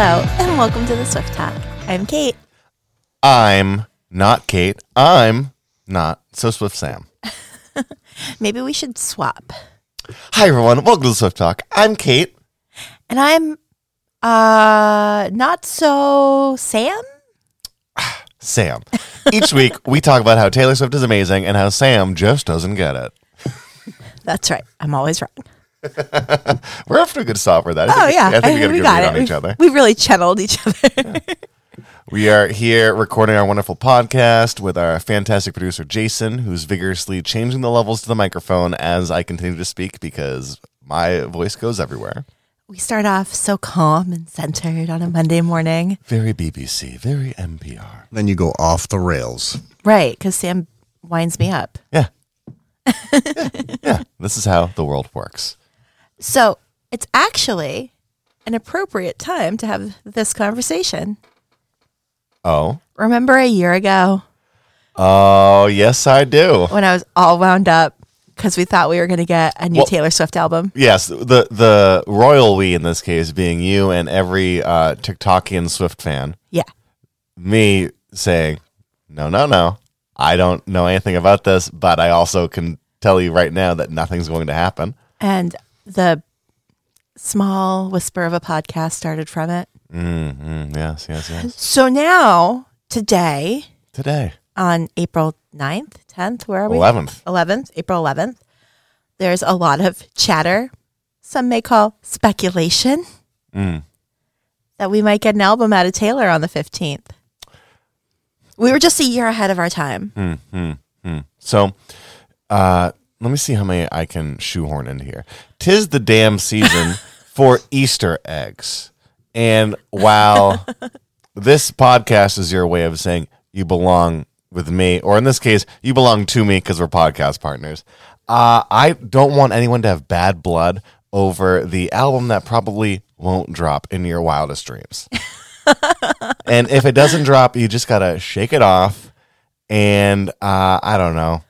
Hello, and welcome to the Swift Talk. I'm Kait. I'm not Kait. I'm not so Swift Sam. Maybe we should swap. Hi everyone, welcome to the Swift Talk. I'm Kait. And I'm uh not so Sam? Sam. Each week we talk about how Taylor Swift is amazing and how Sam just doesn't get it. That's right. I'm always wrong. We're off to a good start for that. I Oh think- yeah, I think we got a good read on We've, each other. we've really channeled each other. We are here recording our wonderful podcast with our fantastic producer Jason, who's vigorously changing the levels to the microphone as I continue to speak because my voice goes everywhere. we start off so calm and centered on a Monday morning. Very BBC, very NPR. Then you go off the rails. Right, because Sam winds me up. Yeah. yeah. Yeah. This is how the world works. So it's actually an appropriate time to have this conversation. Oh. Remember a year ago Oh, yes, I do. when I was all wound up because we thought we were going to get a new Well- Taylor Swift album? Yes, the the royal we in this case being you and every uh, TikTokian Swift fan. Yeah. Me saying, no, no, no, I don't know anything about this, but I also can tell you right now that nothing's going to happen. And the small whisper of a podcast started from it. Mm, yes, yes, yes. So now, today, Today, on April 9th, 10th, where are we? eleventh. 11th, April 11th, there's a lot of chatter, some may call speculation, Mm. that we might get an album out of Taylor on the 15th. We were just a year ahead of our time. Hmm, hmm, hmm. So, uh, let me see how many I can shoehorn into here. Tis the damn season for Easter eggs. And while this podcast is your way of saying you belong with me, or in this case, you belong to me because we're podcast partners, uh, I don't want anyone to have bad blood over the album that probably won't drop in your wildest dreams. and if it doesn't drop, you just got to shake it off and uh, I don't know,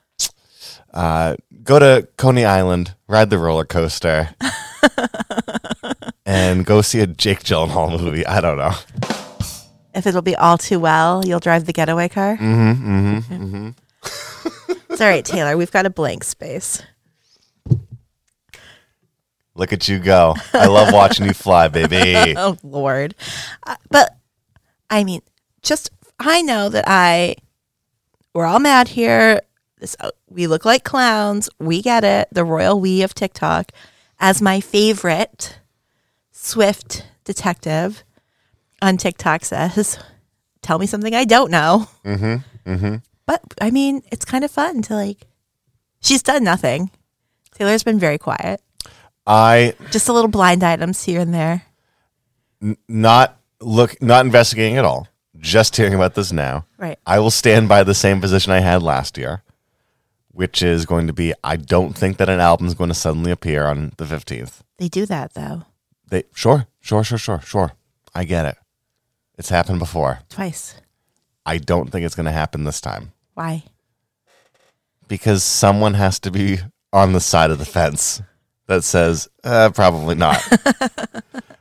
uh, go to Coney Island, ride the roller coaster, and go see a Jake Gyllenhaal movie. I don't know. If it'll be all too well, you'll drive the getaway car. Mm-hmm, mm-hmm, mm-hmm. It's all right, Taylor. We've got a blank space. Look at you go! I love watching you fly, baby. Oh Lord, uh, but I mean, just I know that I we're all mad here. This, uh, we look like clowns. We get it. The royal we of TikTok, as my favorite Swift detective on TikTok says, "Tell me something I don't know." Mm-hmm, mm-hmm. But I mean, it's kind of fun to like. She's done nothing. Taylor's been very quiet. I Just a little blind items here and there. n- not look, not investigating at all. Just hearing about this now. Right. I will stand by the same position I had last year, which is going to be I don't think that an album is going to suddenly appear on the fifteenth. They do that though They sure, sure, sure, sure, sure. I get it. It's happened before. twice. I don't think it's going to happen this time Why? because someone has to be on the side of the fence that says uh, probably not.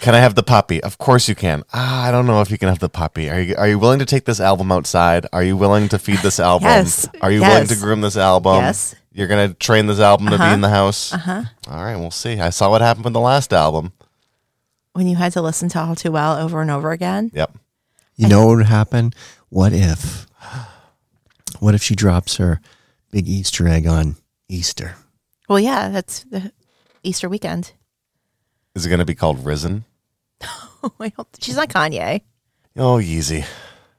can I have the puppy? Of course you can. Ah, I don't know if you can have the puppy. Are you are you willing to take this album outside? Are you willing to feed this album? Yes. Are you willing to groom this album? Yes. You're gonna train this album to be Uh-huh. in the house. Uh huh. All right, we'll see. I saw what happened with the last album. When you had to listen to All Too Well over and over again. Yep. You know what would happen? What if? What if she drops her big Easter egg on Easter? Well, yeah, that's the Easter weekend. Is it gonna be called Risen? She's not Kanye. Oh, Yeezy.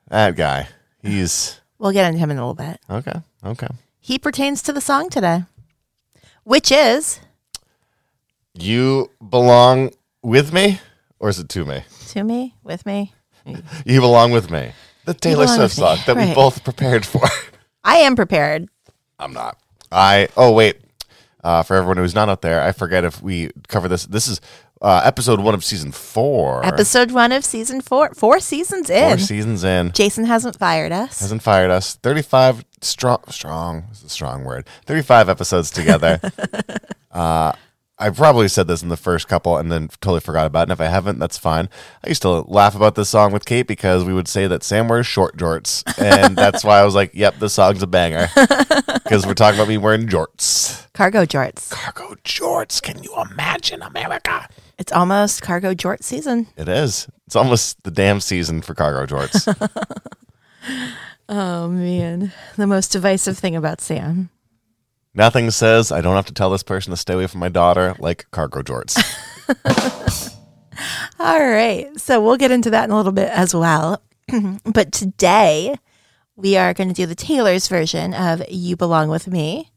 That guy. He's We'll get into him in a little bit. okay. Okay. He pertains to the song today, which is You belong with me, or is it to me? to me, with me. You belong with me. The Taylor belong Swift with me, song that we right. both prepared for. I am prepared. I'm not. I. Oh wait. Uh, for everyone who's not out there, I forget if we cover this. This is uh, episode one of season four. Episode one of season four. Four seasons in. four seasons in. Jason hasn't fired us. Hasn't fired us. Thirty-five strong. Strong is a strong word. Thirty-five episodes together. uh, I probably said this in the first couple and then totally forgot about it. And if I haven't, that's fine. I used to laugh about this song with Kait because we would say that Sam wears short jorts. And that's why I was like, yep, this song's a banger. Because we're talking about me wearing jorts. Cargo jorts. Cargo jorts. Can you imagine America? It's almost cargo jort season. It is. It's almost the damn season for cargo jorts. Oh man, the most divisive thing about Sam. Nothing says I don't have to tell this person to stay away from my daughter like cargo jorts. All right, so we'll get into that in a little bit as well. but today we are going to do the Taylor's version of "You Belong with Me."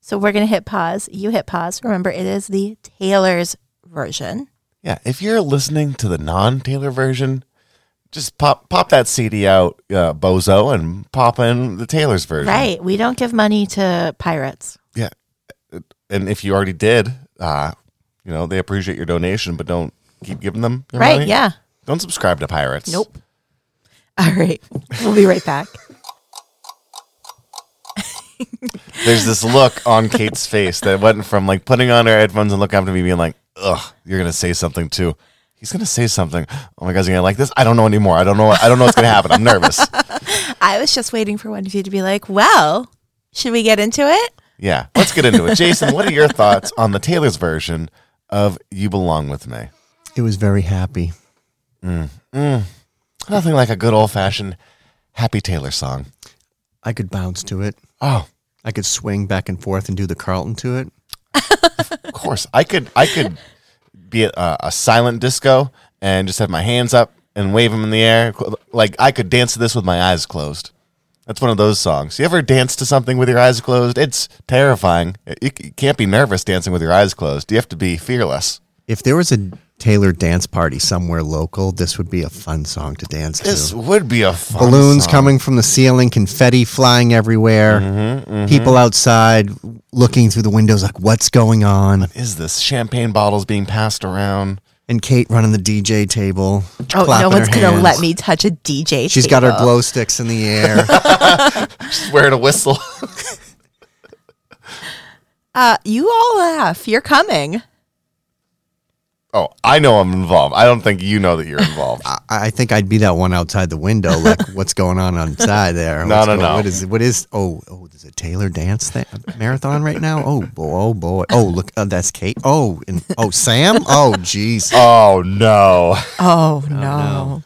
So we're going to hit pause. You hit pause. Remember, it is the Taylor's version. Yeah, if you're listening to the non-Taylor version, just pop pop that CD out, uh, bozo, and pop in the Taylor's version. Right. We don't give money to pirates. Yeah, and if you already did, uh, you know they appreciate your donation, but don't keep giving them. your Right. money. Yeah. Don't subscribe to pirates. Nope. All right. We'll be right back. There's this look on Kait's face that went from like putting on her headphones and looking up to me, being like, "Ugh, you're gonna say something too." He's gonna say something. Oh my god, is he gonna like this? I don't know anymore. I don't know. I don't know what's gonna happen. I'm nervous. I was just waiting for one of you to be like, well, should we get into it? Yeah, let's get into it. Jason, what are your thoughts on the Taylor's version of "You Belong with Me"? It was very happy. Mm, mm. Nothing like a good old fashioned Happy Taylor song. I could bounce to it. Oh, I could swing back and forth and do the Carlton to it. Of course. I could. I could be a, a silent disco and just have my hands up and wave them in the air. Like I could dance to this with my eyes closed. That's one of those songs. You ever dance to something with your eyes closed? It's terrifying. You, can't be nervous dancing with your eyes closed. You have to be fearless. If there was a Taylor dance party somewhere local, this would be a fun song to dance This to. This would be a fun Balloons song. coming from the ceiling, confetti flying everywhere, Mm-hmm, people outside looking through the windows like, what's going on? Is this champagne bottles being passed around? And Kait running the DJ table. Oh, no one's going to let me touch a DJ. She's got her glow sticks in the air. She's wearing a whistle. Uh, you all laugh. You're coming. Oh, I know I'm involved. I don't think you know that you're involved. I, I think I'd be that one outside the window, like what's going on outside there? No, What's no, go- no. What is what is? Oh, oh, there's a Taylor dance thing, marathon right now. Oh, boy, oh boy. Oh, look, uh, that's Kait. Oh, and oh, Sam. Oh, jeez. oh no. Oh, no.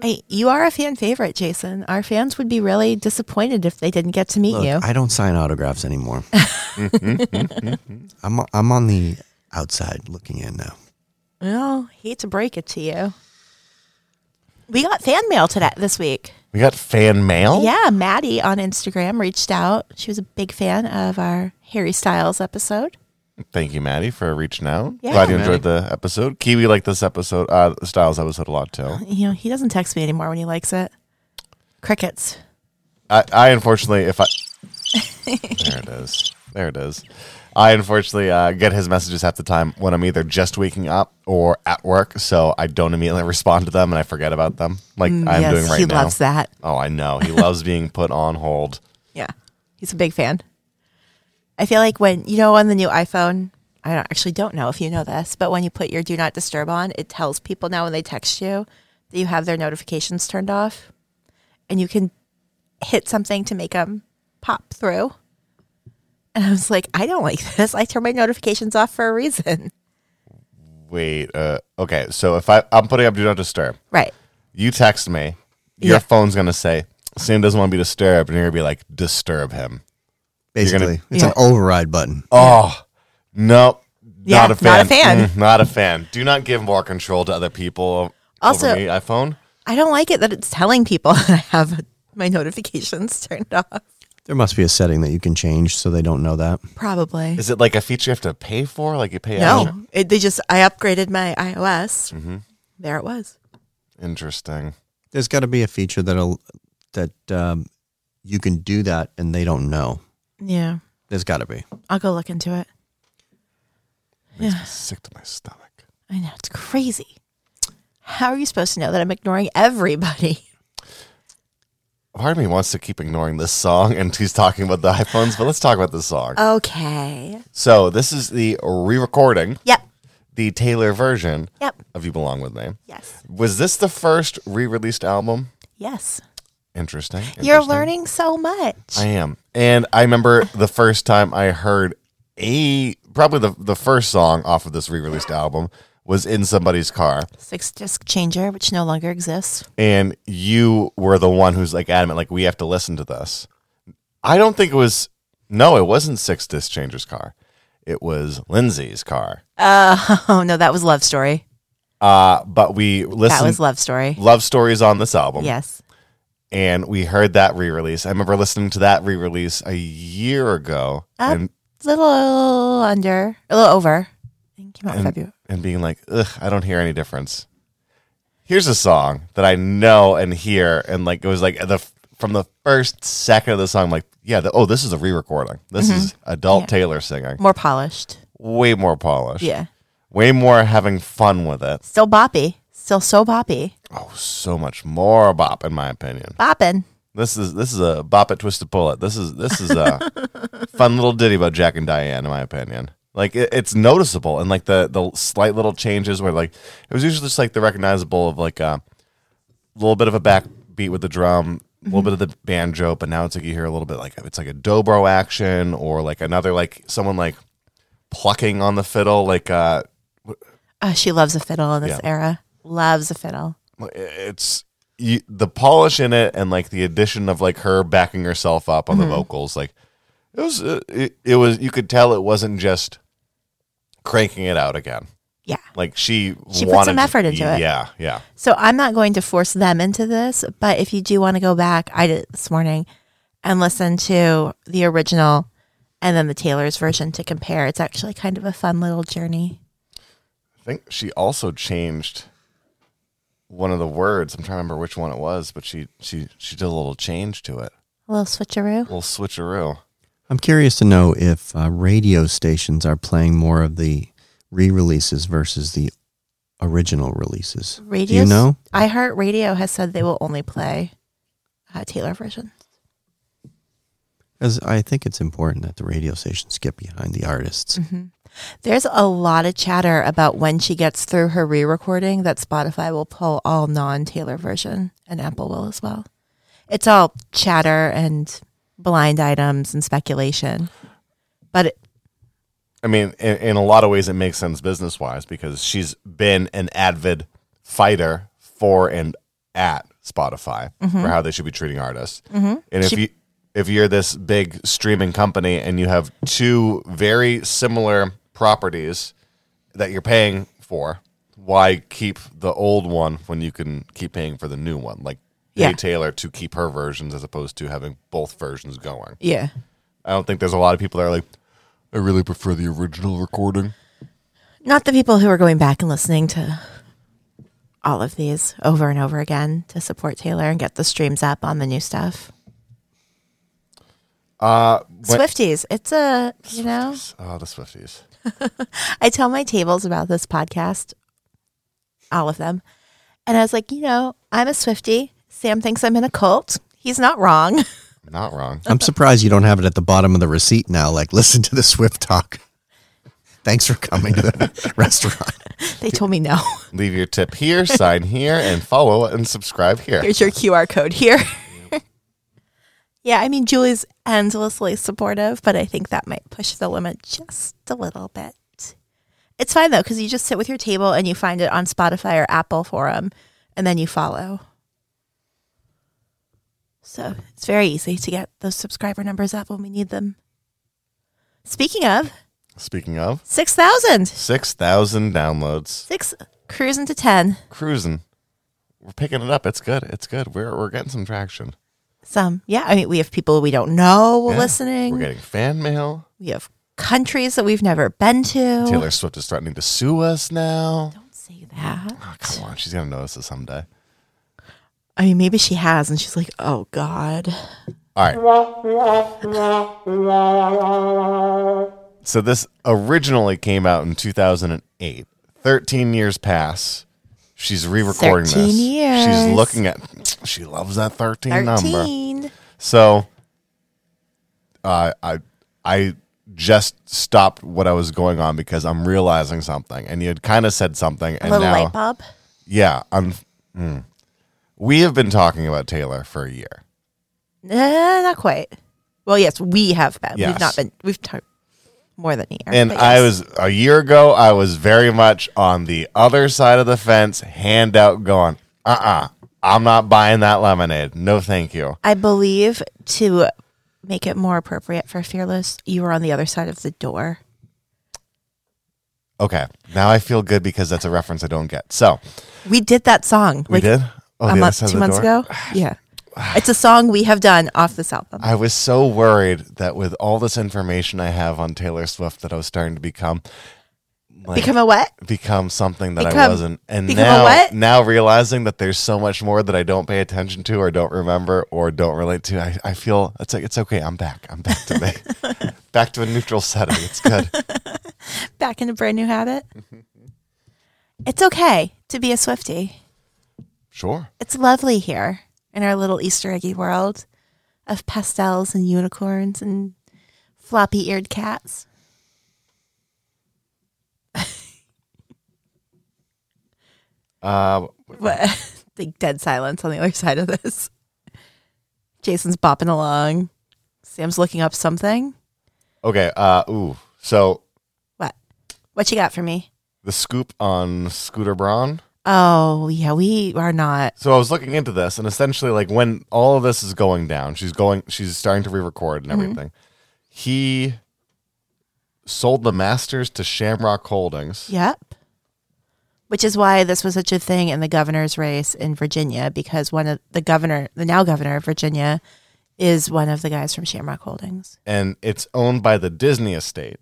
Hey, you are a fan favorite, Jason. Our fans would be really disappointed if they didn't get to meet Look, you. I don't sign autographs anymore. I'm I'm on the outside looking in now. Well, hate to break it to you. We got fan mail today this week. We got fan mail. Yeah, Maddie on Instagram reached out. She was a big fan of our Harry Styles episode. Thank you, Maddie, for reaching out. Yeah. Glad you enjoyed the episode. Kiwi liked this episode, uh, the Styles episode a lot too. You know, he doesn't text me anymore when he likes it. Crickets. I, I unfortunately, if I there it is, there it is. I unfortunately uh, get his messages half the time when I'm either just waking up or at work, so I don't immediately respond to them and I forget about them, like I'm Mm, yes, doing right he now. loves that. Oh, I know. He loves being put on hold. Yeah, he's a big fan. I feel like when you know on the new iPhone, I don't, actually don't know if you know this, but when you put your Do Not Disturb on, it tells people now when they text you that you have their notifications turned off, and you can hit something to make them pop through. And I was like, I don't like this. I turn my notifications off for a reason. Wait, uh, okay. So if I I'm putting up Do Not Disturb, Right. you text me, your Yeah. phone's gonna say Sam doesn't want to be disturbed, and you're gonna be like, disturb him. Basically, gonna- it's Yeah. an override button. Oh, no, Yeah, not a fan. not a fan. Mm, not a fan. Do not give more control to other people. Also- over me, iPhone. I don't like it that it's telling people that I have my notifications turned off. There must be a setting that you can change so they don't know that. Probably. Is it like a feature you have to pay for? Like you pay? No, it, they just I upgraded my iOS. Mm-hmm. There it was. Interesting. There's got to be a feature that'll that um, you can do that and they don't know. Yeah, There's got to be. I'll go look into it. Makes Yeah. me sick to my stomach. I know it's crazy. How are you supposed to know that I'm ignoring everybody? part of me wants to keep ignoring this song, and he's talking about the iPhones, but let's talk about this song. Okay. So this is the re-recording, Yep. the Taylor version Yep. of "You Belong with Me." Yes. Was this the first re-released album? Yes. Interesting. You're learning so much. I am, and I remember the first time I heard a probably the the first song off of this re-released album was in somebody's car, Six disc changer, which no longer exists. and you were the one who's like adamant, like we have to listen to this. I don't think it was. No, it wasn't Six Disc Changer's car. It was Lindsay's car. Oh no, that was Love Story. Uh, but we listened. That was Love Story. Love stories on this album. Yes. and we heard that re-release. I remember listening to that re-release a year ago, Uh, and a little under, a little over. I think it came out in and, February. and being like, ugh, I don't hear any difference. Here's a song that I know and hear, and like it was like the from the first second of the song, I'm like, yeah, the, oh, this is a re-recording. This is adult Mm-hmm. Yeah. Taylor singing, More polished. way more polished, Yeah. way more having fun with it. Still boppy. Still so boppy. Oh, so much more bop, in my opinion. Bopping. This is this is a bop it, twist it, pull it. This is this is a fun little ditty about Jack and Diane, in my opinion. Like it, it's noticeable, and like the the slight little changes where like it was usually just like the recognizable of like a little bit of a backbeat with the drum, a little bit of the banjo, but now it's like you hear a little bit like it's like a dobro action or like another like someone like plucking on the fiddle, like uh Oh, she loves a fiddle in this Yeah. era. Loves a fiddle. it's you, the polish in it and like the addition of like her backing herself up on the vocals like it was uh, it, it was you could tell it wasn't just cranking it out again Yeah. like she She put some effort into it. yeah yeah So I'm not going to force them into this, but if you do want to go back, I did it this morning and listen to the original and then the Taylor's version to compare. It's actually kind of a fun little journey. i think she also changed one of the words i'm trying to remember which one it was but she she she did a little change to it A little switcheroo. a little switcheroo I'm curious to know if uh, radio stations are playing more of the re-releases versus the original releases. Radio. Do you know? iHeart Radio has said they will only play uh, Taylor versions. Because I think it's important that the radio stations get behind the artists. There's a lot of chatter about when she gets through her re-recording that Spotify will pull all non-Taylor version and Apple will as well. It's all chatter and blind items and speculation. But it, I mean, in, in a lot of ways, it makes sense business wise because she's been an avid fighter for and at Spotify for mm-hmm. how they should be treating artists. Mm-hmm. And if She- you if you're this big streaming company and you have two very similar properties that you're paying for, why keep the old one when you can keep paying for the new one? Like Yeah. Taylor to keep her versions as opposed to having both versions going. yeah. I don't think there's a lot of people that are like, I really prefer the original recording. Not the people who are going back and listening to all of these over and over again to support Taylor and get the streams up on the new stuff. Uh, when- Swifties. It's a, you know, oh, the Swifties. I tell my tables about this podcast, all of them. And I was like, you know, I'm a Swifty. Sam thinks I'm in a cult. He's not wrong. Not wrong. I'm surprised you don't have it at the bottom of the receipt now. Like, listen to the Swift talk. Thanks for coming to the restaurant. they told me no. Leave your tip here, sign here, and follow and subscribe here. Here's your QR code here. yeah, I mean, Julie's endlessly supportive, but I think that might push the limit just a little bit. It's fine though, because you just sit with your table and you find it on Spotify or Apple Forum, and then you follow. So it's very easy to get those subscriber numbers up when we need them. Speaking of, Speaking of, 6,000. 6,000 downloads. Six, cruising to 10. Cruising. We're picking it up. It's good. It's good. We're, we're getting some traction. Some, yeah. I mean, we have people we don't know Yeah. listening. We're getting fan mail. we have countries that we've never been to. Taylor Swift is threatening to sue us now. Don't say that. Oh, come on. She's going to notice us someday. I mean, maybe she has, and she's like, "Oh God." All right. So this originally came out in 2008. 13 years pass. She's re-recording 13 this. years. She's looking at she loves that 13, number. Thirteen. So, uh, I I just stopped what I was going on because I'm realizing something, and you had kind of said something, A and little now light bulb. yeah, I'm. mm. We have been talking about Taylor for a year. Uh, not quite. Well, yes, we have been. Yes. We've not been. We've talked more than a year. And but I was a year ago. I was very much on the other side of the fence, hand out, going, "Uh, uh-uh, uh, i am not buying that lemonade. No, thank you." I believe to make it more appropriate for fearless, you were on the other side of the door. Okay, now I feel good because that's a reference I don't get. So We did that song. we did. Oh, a month, two months door? ago. Yeah, it's a song we have done off this album. I was so worried that with all this information I have on Taylor Swift, that I was starting to become like, Become a what? become something that I wasn't. And become now, now realizing that there's so much more that I don't pay attention to, or don't remember, or don't relate to, I, I feel it's like it's okay. I'm back. I'm back to me, back to a neutral setting. It's good. Back in a brand new habit. Mm-hmm. it's okay to be a Swifty. Sure. It's lovely here in our little Easter eggy world of pastels and unicorns and floppy eared cats. Uh, What? Big dead silence on the other side of this. Jason's bopping along. Sam's looking up something. okay. Uh, ooh. So What? What you got for me? the scoop on Scooter Braun. Oh, yeah, we are not. So I was looking into this, and essentially, like when all of this is going down, she's going, she's starting to re-record and mm-hmm. everything. He sold the masters to Shamrock Holdings. Yep. Which is why this was such a thing in the governor's race in Virginia, because one of the governor, the now governor of Virginia, is one of the guys from Shamrock Holdings. and it's owned by the Disney estate.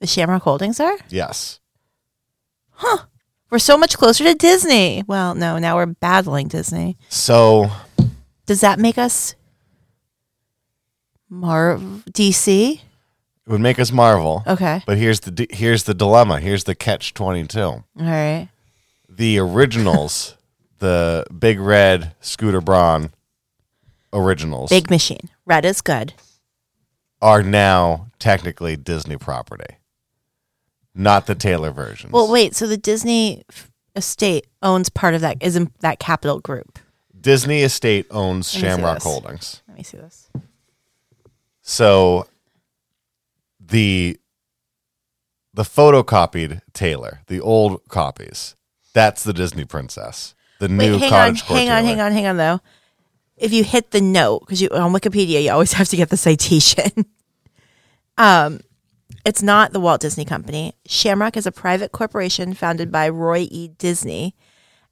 The Shamrock Holdings are? Yes. We're so much closer to Disney. Well, no, now we're battling Disney. So Does that make us Mar DC? it would make us marvel. Okay. But here's the here's the dilemma. Here's the catch twenty two. All right. The originals, the Big Red Scooter Braun originals, Big machine. Red is good. are now technically Disney property, not the Taylor versions. Well, wait. So the Disney estate owns part of that. Isn't that capital group. Disney estate owns Let me see Shamrock this. Holdings. Let me see this. So the the photocopied Taylor, the old copies, that's the Disney princess. The new Wait, hang on, cottage hang on, hang on, hang on, though. If you hit the note, because you on Wikipedia, you always have to get the citation. um, it's not the Walt Disney Company. Shamrock is a private corporation founded by Roy E. Disney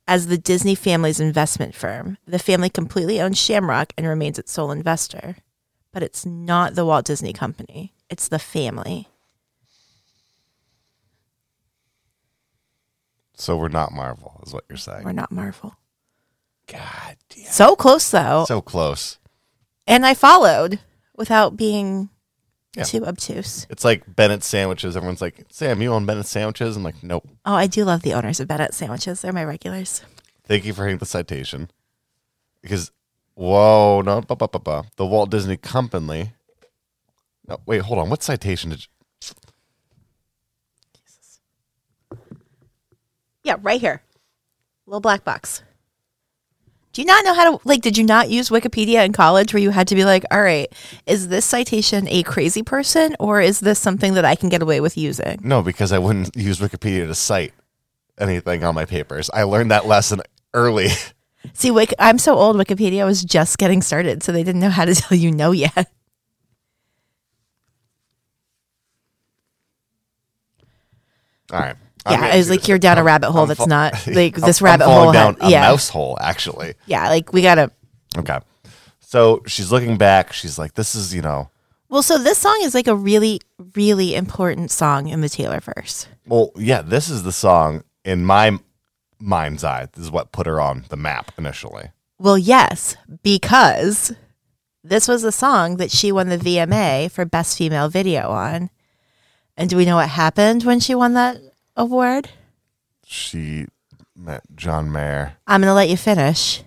as the Disney family's investment firm. The family completely owns Shamrock and remains its sole investor. But it's not the Walt Disney Company. It's the family. So we're not Marvel, is what you're saying. We're not Marvel. God damn. So close though. So close. and I followed without being Yeah. too obtuse. It's like Bennett sandwiches. Everyone's like, Sam, you own Bennett sandwiches? I'm like, nope. Oh, I do love the owners of Bennett sandwiches. They're my regulars. Thank you for hitting the citation. Because, whoa, no, ba, ba, ba, ba. the Walt Disney Company. No, wait, hold on. What citation did you? Yeah, right here. Little black box. Do you not know how to like did you not use Wikipedia in college where you had to be like, "All right, is this citation a crazy person or is this something that I can get away with using?" No, because I wouldn't use Wikipedia to cite anything on my papers. I learned that lesson early. See, Wik- I'm so old Wikipedia was just getting started, so they didn't know how to tell you no yet. All right. Yeah, it was like you're down a rabbit hole I'm that's fa- not like I'm- this I'm rabbit falling hole. down had- a yeah, mouse hole, actually. yeah, like we gotta Okay. So she's looking back. She's like, this is, you know, Well, so this song is like a really, really important song in the Taylor verse. well, yeah, this is the song in my mind's eye. This is what put her on the map initially. Well, yes, because this was the song that she won the VMA for Best Female Video on. And do we know what happened when she won that award? She met John Mayer. I'm going to let you finish.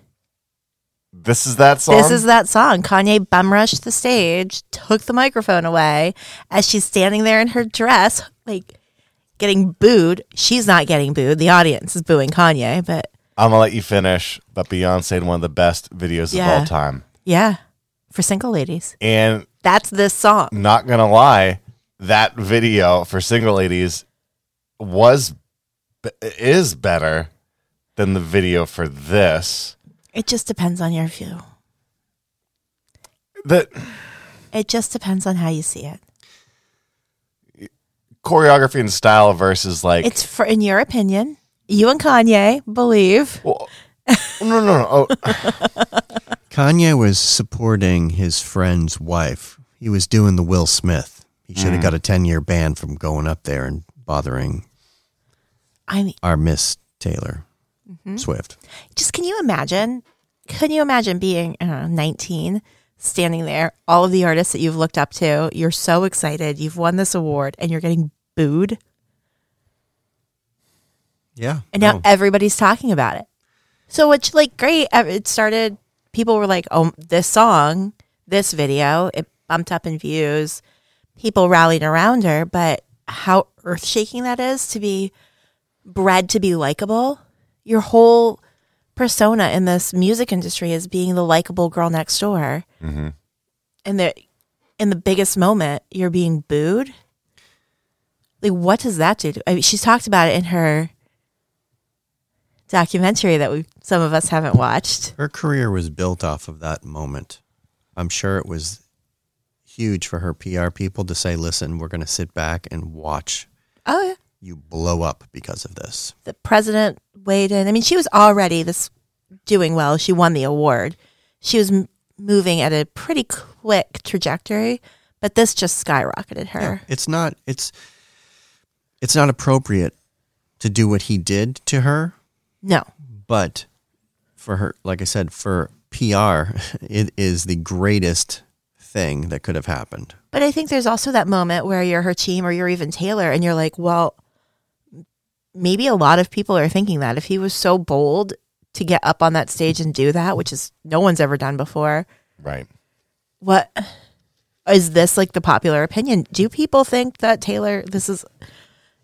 This is that song. This is that song. Kanye bum rushed the stage, took the microphone away as she's standing there in her dress, like getting booed. She's not getting booed. The audience is booing Kanye, but I'm gonna let you finish. But Beyonce had one of the best videos of all time, yeah, for single ladies. and That's this song. not gonna lie, that video for single ladies was is better than the video for this. It just depends on your view. That It just depends on how you see it. choreography and style versus like It's for, in your opinion, you and Kanye believe. Well, no, no, no. Oh, Kanye was supporting his friend's wife. He was doing the Will Smith. He should have mm. got a 10 year ban from going up there and bothering I mean, our Miss Taylor Mm-hmm. Swift. just can you imagine? Can you imagine being I don't know, 19, standing there, all of the artists that you've looked up to, you're so excited, you've won this award, and you're getting booed, Yeah. and now no. everybody's talking about it. So which, like great. It started. People were like, "Oh, this song, this video, it bumped up in views." People rallied around her, but how earth shaking that is to be bred to be likable. Your whole persona in this music industry is being the likable girl next door, Mm-hmm. and the in the biggest moment, you're being booed. Like, what does that do? I mean, she's talked about it in her documentary that we some of us haven't watched. Her career was built off of that moment. I'm sure it was huge for her PR people to say, listen, we're going to sit back and watch Oh yeah, you blow up because of this. the president weighed in. I mean, she was already this doing well. She won the award. She was m- moving at a pretty quick trajectory, but this just skyrocketed her. It's not it's it's not appropriate to do what he did to her, No, but for her like I said, for PR, it is the greatest thing that could have happened. but I think there's also that moment where you're her team or you're even Taylor, and you're like, well, maybe a lot of people are thinking that if he was so bold to get up on that stage and do that, which is no one's ever done before. right. what is this like the popular opinion? Do people think that Taylor this is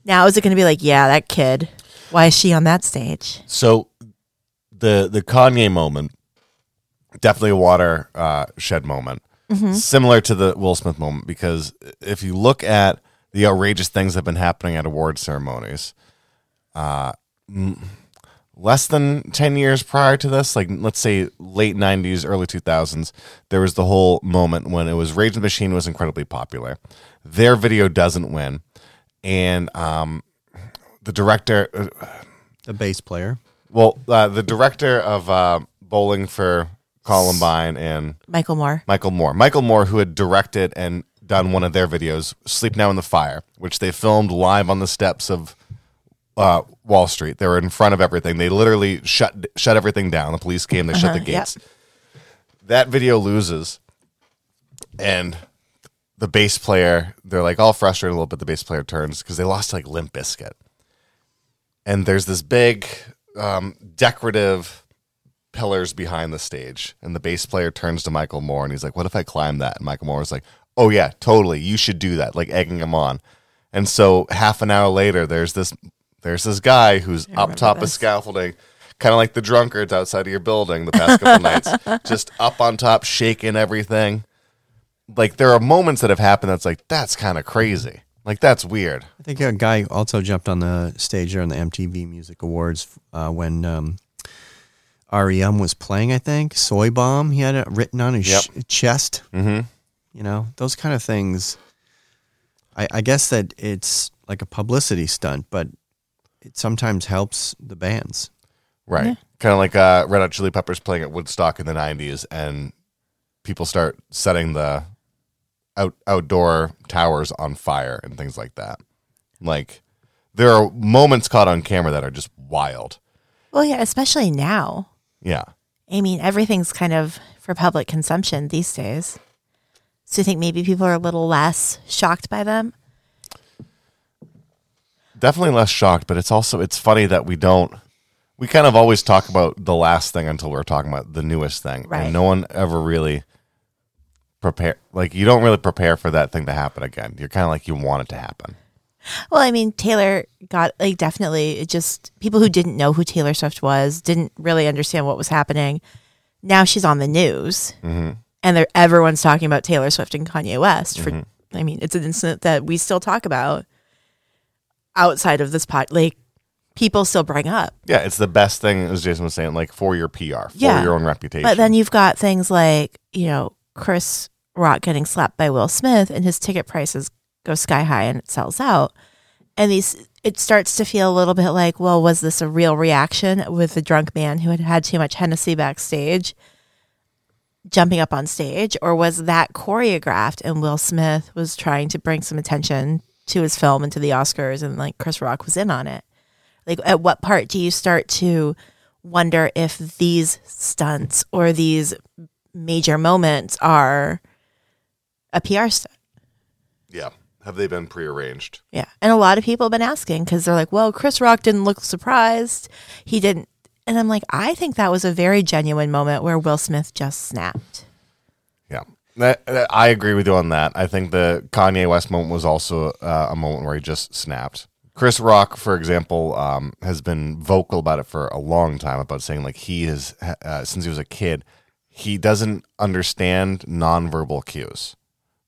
now is it going to be like, yeah, that kid. Why is she on that stage? So the the Kanye moment, definitely a water uh, shed moment, similar to the Will Smith moment. Because if you look at the outrageous things that have been happening at award ceremonies, uh, m- less than ten years prior to this, like let's say late '90s, early 2000s, there was the whole moment when it was Rage Against the Machine was incredibly popular. Their video doesn't win, and um, the director. uh, The bass player. well, uh, the director of uh, Bowling for Columbine and Michael Moore. Michael Moore. Michael Moore, who had directed and done one of their videos, Sleep Now in the Fire, which they filmed live on the steps of uh, Wall Street. They were in front of everything. They literally shut shut everything down. The police came. They shut the Uh-huh, yep. gates. That video loses, and the bass player. They're like all frustrated a little bit. The bass player turns because they lost like Limp Bizkit, and there's this big um, decorative pillars behind the stage. And the bass player turns to Michael Moore and he's like, What if I climb that? And Michael Moore was like, Oh, yeah, totally. You should do that, like egging him on. And so half an hour later, there's this there's this guy who's up remember top of scaffolding, kind of like the drunkards outside of your building the past couple nights, just up on top, shaking everything. Like there are moments that have happened that's like, that's kind of crazy. Like that's weird. I think a guy also jumped on the stage during the MTV Music Awards uh, when um, REM was playing. I think "Soy Bomb" he had it written on his Yep. sh- chest. Mm-hmm. You know those kind of things. I, I guess that it's like a publicity stunt, but it sometimes helps the bands. Right. Yeah. Kind of like uh, Red Hot Chili Peppers playing at Woodstock in the 90s, and people start setting the out outdoor towers on fire and things like that. Like, there are moments caught on camera that are just wild. Well, yeah, especially now. Yeah. I mean, everything's kind of for public consumption these days. So you think maybe people are a little less shocked by them? Definitely less shocked, but it's also it's funny that we don't we kind of always talk about the last thing until we're talking about the newest thing, Right. and no one ever really prepare. Like you don't really prepare for that thing to happen again. You're kind of like you want it to happen. Well, I mean, Taylor got like definitely it just people who didn't know who Taylor Swift was didn't really understand what was happening. Now she's on the news, Mm-hmm. and they're, everyone's talking about Taylor Swift and Kanye West. For I mean, it's an incident that we still talk about outside of this pot. Like people still bring up. Yeah, it's the best thing, as Jason was saying, like for your PR, for Yeah. your own reputation. But then you've got things like, you know, Chris Rock getting slapped by Will Smith and his ticket prices go sky high and it sells out. And these it starts to feel a little bit like, well, was this a real reaction with the drunk man who had had too much Hennessy backstage jumping up on stage or was that choreographed and Will Smith was trying to bring some attention to his film and to the Oscars and like Chris Rock was in on it? Like at what part do you start to wonder if these stunts or these major moments are a PR stunt. yeah, have they been prearranged? Yeah. And a lot of people have been asking because they're like, well, Chris Rock didn't look surprised. He didn't. And I'm like, I think that was a very genuine moment where Will Smith just snapped. Yeah. That, that- I agree with you on that. I think the Kanye West moment was also uh, a moment where he just snapped. Chris Rock, for example, um, has been vocal about it for a long time about saying like he is uh, since he was a kid, he doesn't understand nonverbal cues,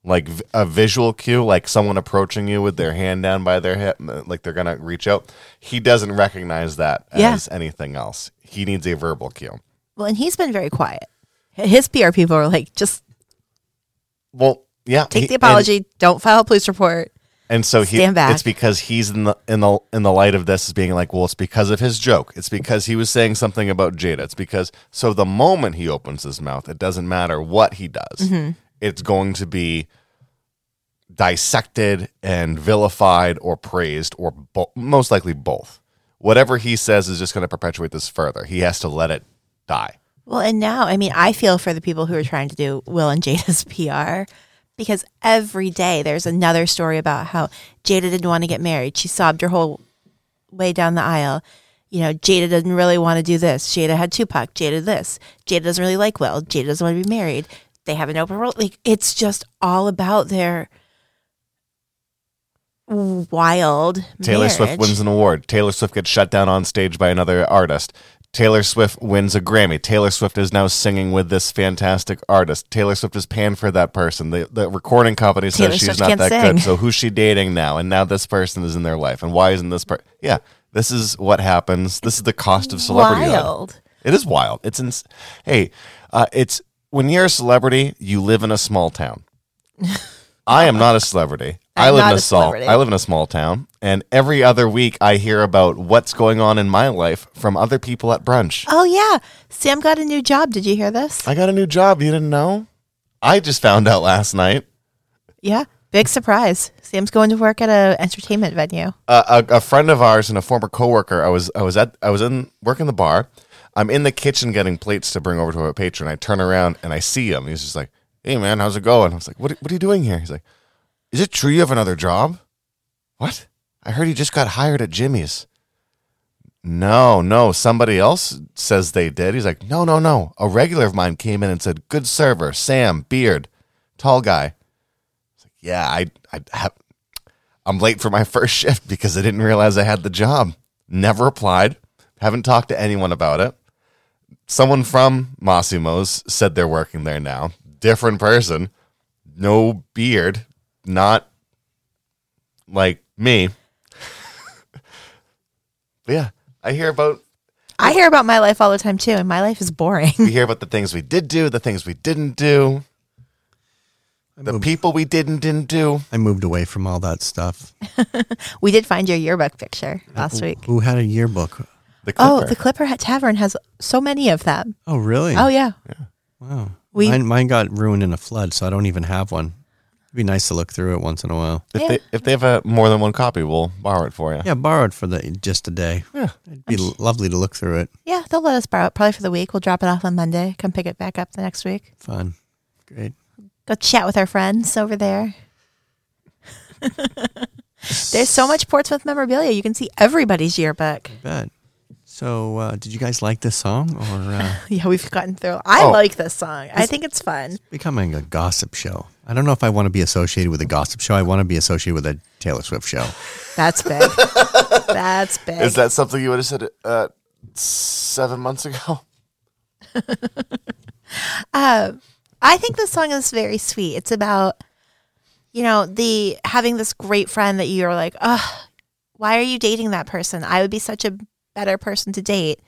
like a visual cue, like someone approaching you with their hand down by their hip, like they're gonna reach out. He doesn't recognize that Yeah. as anything else. He needs a verbal cue. Well, and he's been very quiet. His PR people are like, just Well, yeah, take he- the and- apology, don't file a police report. And so he, Stand back. it's because he's in the in the in the light of this as being like, well, it's because of his joke. It's because he was saying something about Jada. It's because so the moment he opens his mouth, it doesn't matter what he does. Mm-hmm. It's going to be dissected and vilified or praised or bo- most likely both. Whatever he says is just going to perpetuate this further. He has to let it die. Well, and now, I mean, I feel for the people who are trying to do Will and Jada's PR because every day there's another story about how Jada didn't want to get married. She sobbed her whole way down the aisle. You know, Jada didn't really want to do this. Jada had Tupac. Jada this. Jada doesn't really like Will. Jada doesn't want to be married. They have an open role. Like it's just all about their wild. Taylor Swift wins an award. Taylor Swift gets shut down on stage by another artist. Taylor Swift wins a Grammy. Taylor Swift is now singing with this fantastic artist. Taylor Swift is panned for that person. The, the recording company says Taylor she's Swift not that sing. good. So who's she dating now? And now this person is in their life. And why isn't this person? Yeah, this is what happens. This is the cost of celebrity. Wild. It is wild. It's ins- hey, uh, it's when you're a celebrity, you live in a small town. I am not a celebrity. I live in a, a small. I live in a small town, and every other week I hear about what's going on in my life from other people at brunch. Oh yeah, Sam got a new job. Did you hear this? I got a new job. You didn't know? I just found out last night. Yeah, big surprise. Sam's going to work at a entertainment venue. Uh, a, a friend of ours and a former coworker. I was I was at I was in working the bar. I'm in the kitchen getting plates to bring over to a patron. I turn around and I see him. He's just like, "Hey man, how's it going?" I was like, "What What are you doing here?" He's like, "Is it true you have another job?" What? I heard he just got hired at Jimmy's. No, no, somebody else says they did. He's like, no, no, no. A regular of mine came in and said, "Good server, Sam, beard, tall guy." Like, yeah, I, I have, I'm late for my first shift because I didn't realize I had the job. Never applied. Haven't talked to anyone about it. Someone from Massimo's said they're working there now. Different person. No beard. Not like me. but yeah, I hear about I hear about my life all the time too, and my life is boring. we hear about the things we did do, the things we didn't do, the people we didn't didn't do. I moved away from all that stuff. we did find your yearbook picture last week. Who had a yearbook? The Oh, the Clipper Tavern has so many of them. Oh, really? Oh yeah, yeah. wow. We- mine, mine got ruined in a flood, so I don't even have one. It'd be nice to look through it once in a while. if Yeah. they if they have a more than one copy, we'll borrow it for you. Yeah, borrowed for the just a day. Yeah. It'd be l- lovely to look through it. yeah. They'll let us borrow it probably for the week. We'll drop it off on Monday. Come pick it back up the next week. Fun. Great. Go chat with our friends over there. There's so much Portsmouth memorabilia. You can see everybody's yearbook. Bet. So, uh, did you guys like this song or uh, Yeah, we've gotten through. I Oh. like this song. I think it's fun. becoming a gossip show? I don't know if I want to be associated with a gossip show. I want to be associated with a Taylor Swift show. That's big. That's big. Is that something you would have said uh, seven months ago? Um, I think this song is very sweet. It's about, you know, the having this great friend that you're like, oh, why are you dating that person? I would be such a better person to date.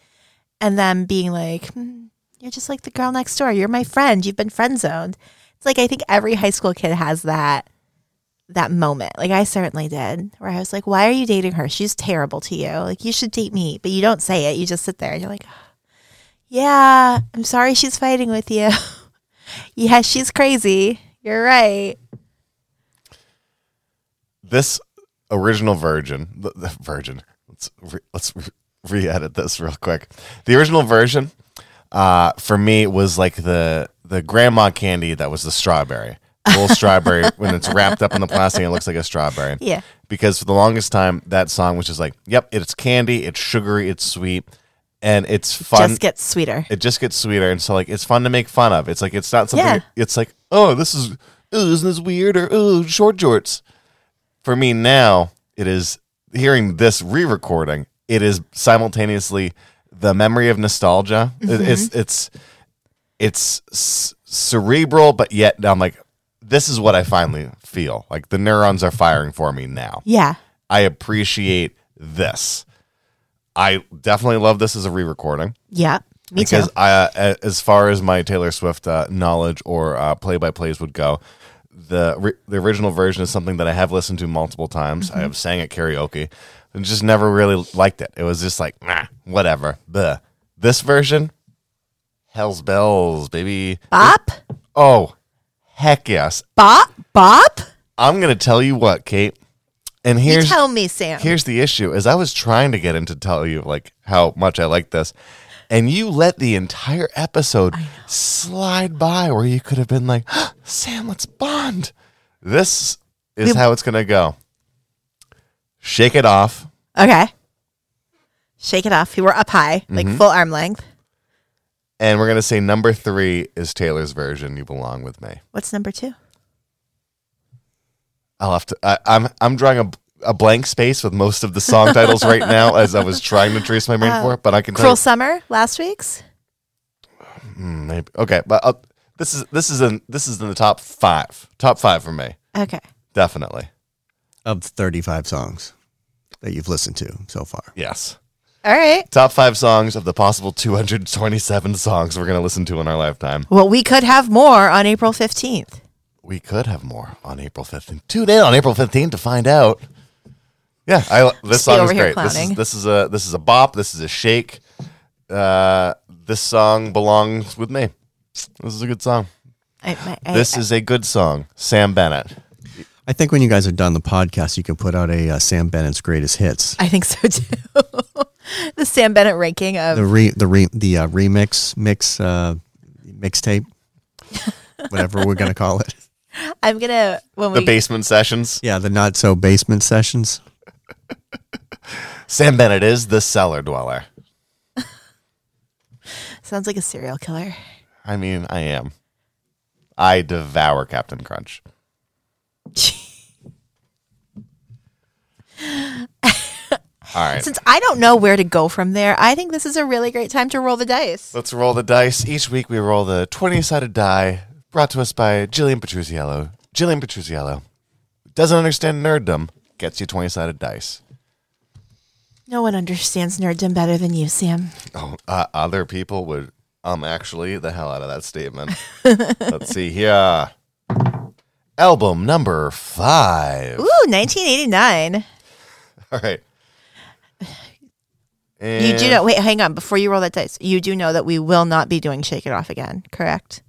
And then being like, "Hmm, you're just like the girl next door. You're my friend. You've been friend zoned. It's like I think every high school kid has that that moment. Like I certainly did, where I was like, why are you dating her? She's terrible to you. Like you should date me, but you don't say it. You just sit there and you're like, yeah, I'm sorry she's fighting with you. yeah, she's crazy. You're right. This original virgin, the, the version. Let's re, let's re- re-edit this real quick. The original version, uh, for me, was like the the grandma candy that was the strawberry, the little strawberry when it's wrapped up in the plastic, it looks like a strawberry. Yeah. Because for the longest time, that song was just like, "Yep, it's candy, it's sugary, it's sweet, and it's fun." Just gets sweeter. it just gets sweeter and so like it's fun to make fun of it's like it's not something Yeah. it's like oh this is oh, isn't this weird or oh short shorts for me now it is hearing this re-recording it is simultaneously the memory of nostalgia Mm-hmm. it's it's it's c- cerebral but yet i'm like this is what i finally feel like the neurons are firing for me now Yeah. i appreciate this i definitely love this as a re-recording Yeah. Me because too. I, uh, as far as my Taylor Swift uh, knowledge or uh, play by plays would go, the the original version is something that I have listened to multiple times. Mm-hmm. I have sang at karaoke and just never really liked it. It was just like, nah, whatever. Bleh. This version, hell's bells, baby. Bop? Oh, heck yes. Bop? Bop? I'm gonna tell you what, Kait. And You here's tell me, Sam. Here's the issue: is I was trying to get into tell you like how much I like this, and you let the entire episode slide by where you could have been like, "Sam, let's bond." This is We- how it's gonna go. Shake it off, okay. Shake it off. You were up high, like Mm-hmm. full arm length. and we're gonna say number three is Taylor's version. You belong with me. What's number two? I'll have to. I, I'm I'm drawing a a blank space with most of the song titles right now as I was trying to trace my brain Uh, for it, but I can tell Cruel you- Summer, last week's? Hmm, maybe okay, but uh, this is this is in this is in the top five, top five for me, Okay. definitely. Of 35 songs that you've listened to so far. Yes, All right. top five songs of the possible 227 songs we're gonna listen to in our lifetime. Well, we could have more on April 15th. We could have more on April 15th. Tune in on April 15th to find out. Yeah, I this Just song is great. This is this is a this is a bop. This is a shake. Uh, this song belongs with me. This is a good song. I, I, This is a good song. Sam Bennett. I think when you guys are done the podcast, you can put out a uh, Sam Bennett's greatest hits. I think so too. the Sam Bennett ranking of The re the re the uh, remix mix uh, mixtape, whatever we're gonna call it. I'm gonna when The we basement sessions. Yeah, the not so basement sessions. Sam Bennett is the cellar dweller. sounds like a serial killer. I mean, I am. I devour Captain Crunch. All right. Since I don't know where to go from there, I think this is a really great time to roll the dice. Let's roll the dice. Each week we roll the 20 sided die brought to us by Jillian Petruziello. Jillian Petruziello doesn't understand nerddom, gets you 20 sided dice. No one understands nerddom better than you, Sam. Oh, uh, other people would um actually the hell out of that statement. Let's see here. Album number five. Ooh, 1989. All right. You do know. Wait, hang on. Before you roll that dice, you do know that we will not be doing Shake It Off again, correct?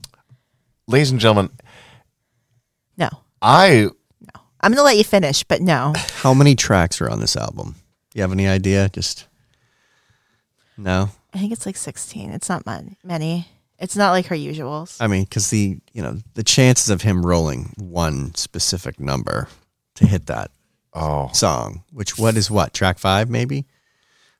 ladies and gentlemen, No. I no. I'm going to let you finish, but no. How many tracks are on this album? You have any idea? Just no. I think it's like 16. It's not many. It's not like her usuals. I mean, because the you know the chances of him rolling one specific number to hit that oh song, which what is what track five maybe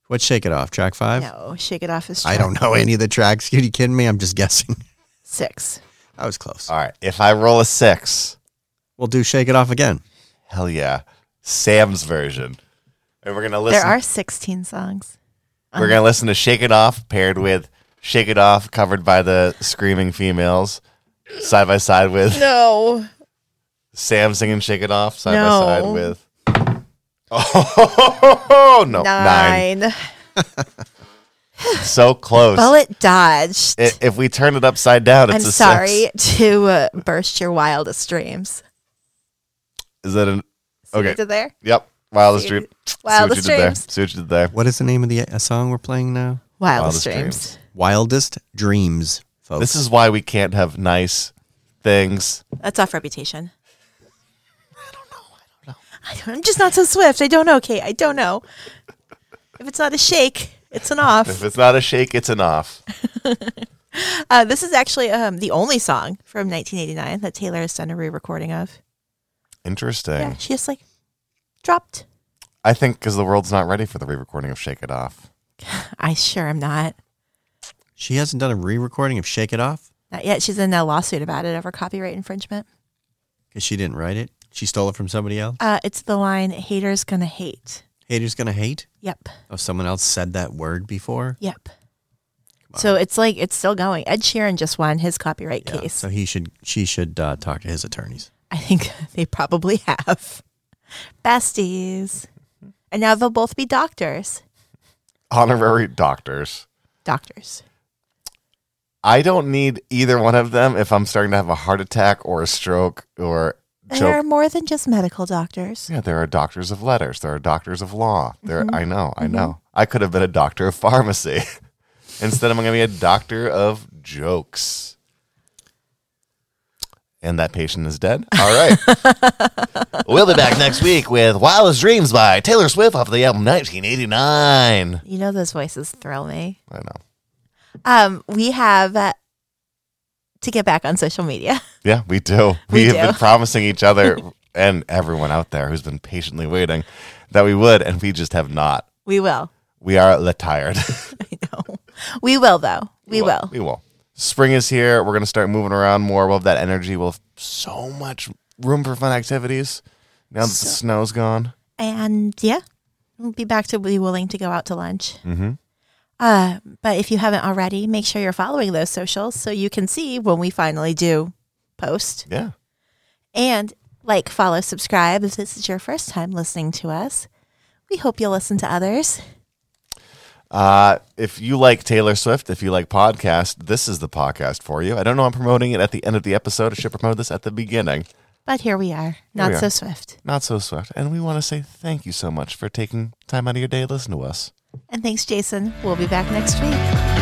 What Shake It Off? Track five? No, Shake It Off is I don't know any of the tracks. Are you kidding me? I'm just guessing. six. I was close. All right. If I roll a six, We'll do Shake It Off again. hell yeah, Sam's version, and we're gonna listen. There are 16 songs. We're gonna listen to "Shake It Off" paired with "Shake It Off" covered by the screaming females, side by side with No. Sam singing "Shake It Off" side No. by side with. Oh no, nine. Nine. So close. Bullet dodged. I- if we turn it upside down, I'm it's a sorry Six. to uh, burst your wildest dreams. Is that an See what I Okay. did there? yep? Wildest See dream. you- See what Wildest you did there. dreams. See what you did there. What is the name of the uh, song we're playing now? Wildest, Wildest dreams. dreams. Wildest Dreams, folks. This is why we can't have nice things. That's off reputation. I don't know. I don't know. I'm just not so swift. I don't know, Kait. I don't know. If it's not a shake, it's an off. If it's not a shake, it's an off. Uh, this is actually um, the only song from 1989 that Taylor has done a re-recording of. Interesting. Yeah, she just like dropped. I think because the world's not ready for the re-recording of "Shake It Off." I sure am not. She hasn't done a re-recording of Shake It Off Not yet. She's in a lawsuit about it over copyright infringement. because she didn't write it. She stole it from somebody else. Uh, it's the line "Haters gonna hate." Haters gonna hate. Yep. Oh, someone else said that word before. Yep. So it's like it's still going. Ed Sheeran just won his copyright Yeah, case. So he should. She should uh, talk to his attorneys. I think they probably have. Besties. And now they'll both be doctors. Honorary doctors. Doctors. I don't need either one of them if I'm starting to have a heart attack or a stroke or There are more than just medical doctors. Yeah, there are doctors of letters. There are doctors of law. There, Mm-hmm. I know, I know. I could have been a doctor of pharmacy. Instead, I'm going to be a doctor of jokes. And that patient is dead. All right. we'll be back next week with Wildest Dreams by Taylor Swift off the album 1989. You know those voices thrill me. I know. Um, we have uh, to get back on social media. Yeah, we do. We, We have do. been promising each other and everyone out there who's been patiently waiting that we would, and we just have not. We will. We are le tired. I know. We will though. We will. We will. Spring is here. We're going to start moving around more. We'll have that energy. We'll have so much room for fun activities now that the snow's gone. And yeah, we'll be back to be willing to go out to lunch. Mm-hmm. Uh, but if you haven't already, make sure you're following those socials so you can see when we finally do post. Yeah. And like, follow, subscribe if this is your first time listening to us. We hope you'll listen to others. Uh, if you like Taylor Swift, if you like podcast, this is the podcast for you. I don't know. I'm promoting it at the end of the episode. I should promote this at the beginning. But here we are, not we so are. swift. Not so Swift. And we want to say thank you so much for taking time out of your day to listen to us. And thanks, Jason. We'll be back next week.